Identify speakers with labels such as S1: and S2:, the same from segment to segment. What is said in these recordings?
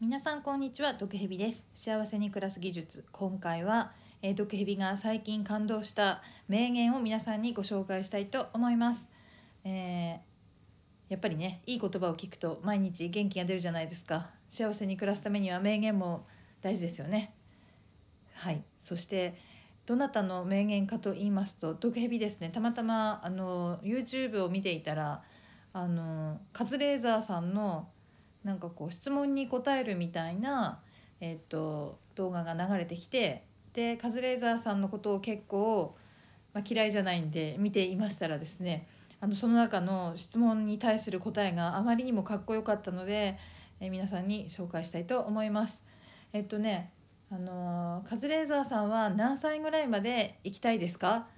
S1: 皆さんこんにちは毒蛇です。幸せに暮らす技術。今回は、えー、毒蛇が最近感動した名言を皆さんにご紹介したいと思います、えー、やっぱりねいい言葉を聞くと毎日元気が出るじゃないですか。幸せに暮らすためには名言も大事ですよね。はい。そしてどなたの名言かと言いますと毒蛇ですね。たまたまあの YouTube を見ていたらあのカズレーザーさんのなんかこう質問に答えるみたいな、えーと、動画が流れてきてでカズレーザーさんのことを結構、まあ、嫌いじゃないんで見ていましたらですねあのその中の質問に対する答えがあまりにもかっこよかったので、えー、皆さんに紹介したいと思います。えっとねあのカズレーザーさんは何歳ぐらいまで生きたいですか？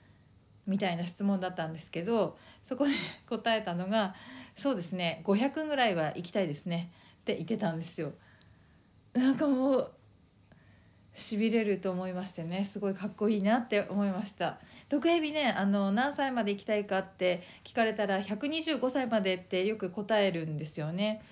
S1: みたいな質問だったんですけどそこで答えたのがそうですね500ぐらいは行きたいですねって言ってたんですよ。なんかもうしびれると思いましてねすごいかっこいいなって思いました。毒蛇ねあの何歳まで行きたいかって聞かれたら125歳までってよく答えるんですよね。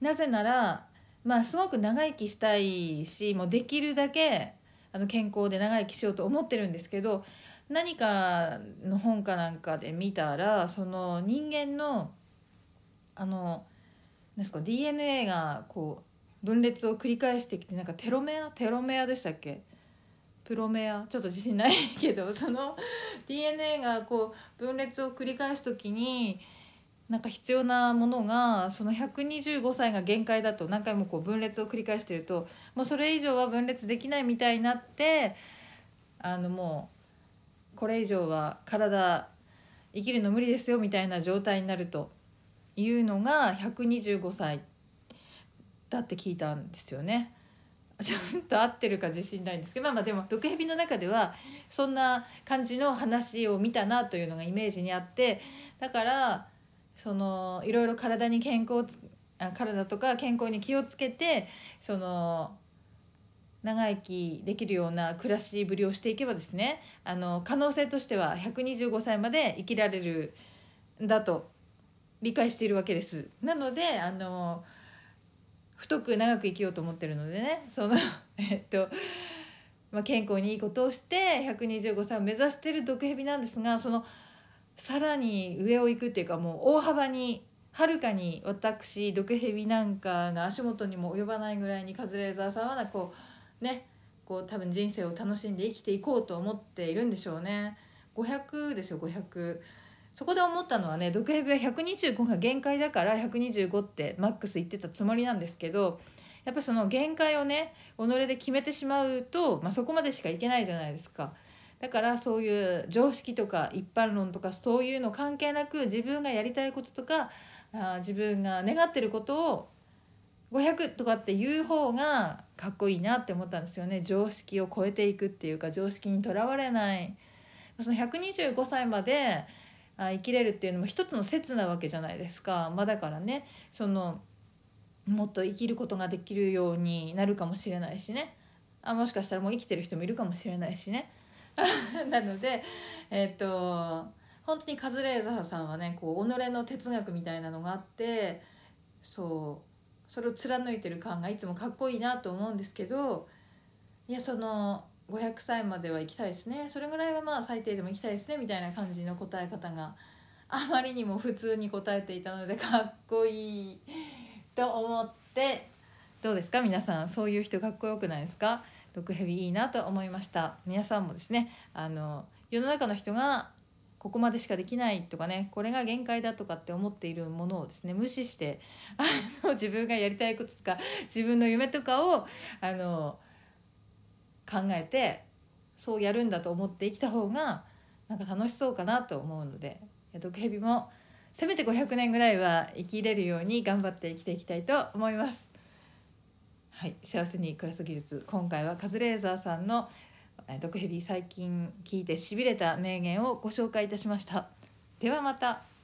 S1: なぜならまあすごく長生きしたいしもうできるだけあの健康で長生きしようと思ってるんですけど何かの本かなんかで見たらその人間のあのなんですか DNA がこう分裂を繰り返してきてなんかテロメアテロメアでしたっけ？プロメア？ちょっと自信ないけど その DNA がこう分裂を繰り返す時になんか必要なものがその125歳が限界だと何回もこう分裂を繰り返してるともうそれ以上は分裂できないみたいになってあのもうこれ以上は体生きるの無理ですよみたいな状態になると。いうのが125歳だって聞いたんですよね。ちゃんと合ってるか自信ないんですけどまあまあでも毒蛇の中ではそんな感じの話を見たなというのがイメージにあってだからそのいろいろ体に健康体とか健康に気をつけてその長生きできるような暮らしぶりをしていけばですねあの可能性としては125歳まで生きられるんだと理解しているわけです。なのであの太く長く生きようと思ってるのでねその えっと、まあ、健康にいいことをして125歳を目指してる毒蛇なんですがそのさらに上を行くっていうかもう大幅にはるかに私毒蛇なんかが足元にも及ばないぐらいにカズレーザーさんはこうねこう多分人生を楽しんで生きていこうと思っているんでしょうね500ですよ500。そこで思ったのはね毒蛇は125が限界だから125ってマックス言ってたつもりなんですけどやっぱその限界をね己で決めてしまうと、まあ、そこまでしかいけないじゃないですか。だからそういう常識とか一般論とかそういうの関係なく自分がやりたいこととかあ自分が願ってることを500とかっていう方がかっこいいなって思ったんですよね常識を超えていくっていうか常識にとらわれないその125歳まで生きれるっていうのも一つの説なわけじゃないですか、まあ、だからねそのもっと生きることができるようになるかもしれないしね。あもしかしたらもう生きてる人もいるかもしれないしね。なのでえっ、と本当にカズレーザーさんはねこう己の哲学みたいなのがあってそうそれを貫いてる感がいつもかっこいいなと思うんですけどいやその500歳までは行きたいですね。それぐらいはまあ最低でも行きたいですねみたいな感じの答え方が。あまりにも普通に答えていたのでかっこいいと思って。どうですか？皆さんそういう人かっこよくないですか？毒蛇いいなと思いました。皆さんもですねあの世の中の人がここまでしかできないとかねこれが限界だとかって思っているものをですね無視してあの自分がやりたいこととか自分の夢とかをあの考えてそうやるんだと思って生きた方がなんか楽しそうかなと思うので毒蛇もせめて500年ぐらいは生きれるように頑張って生きていきたいと思います。はい、幸せに暮らす技術今回はカズレーザーさんの毒蛇最近聞いてしびれた名言をご紹介いたしました。ではまた。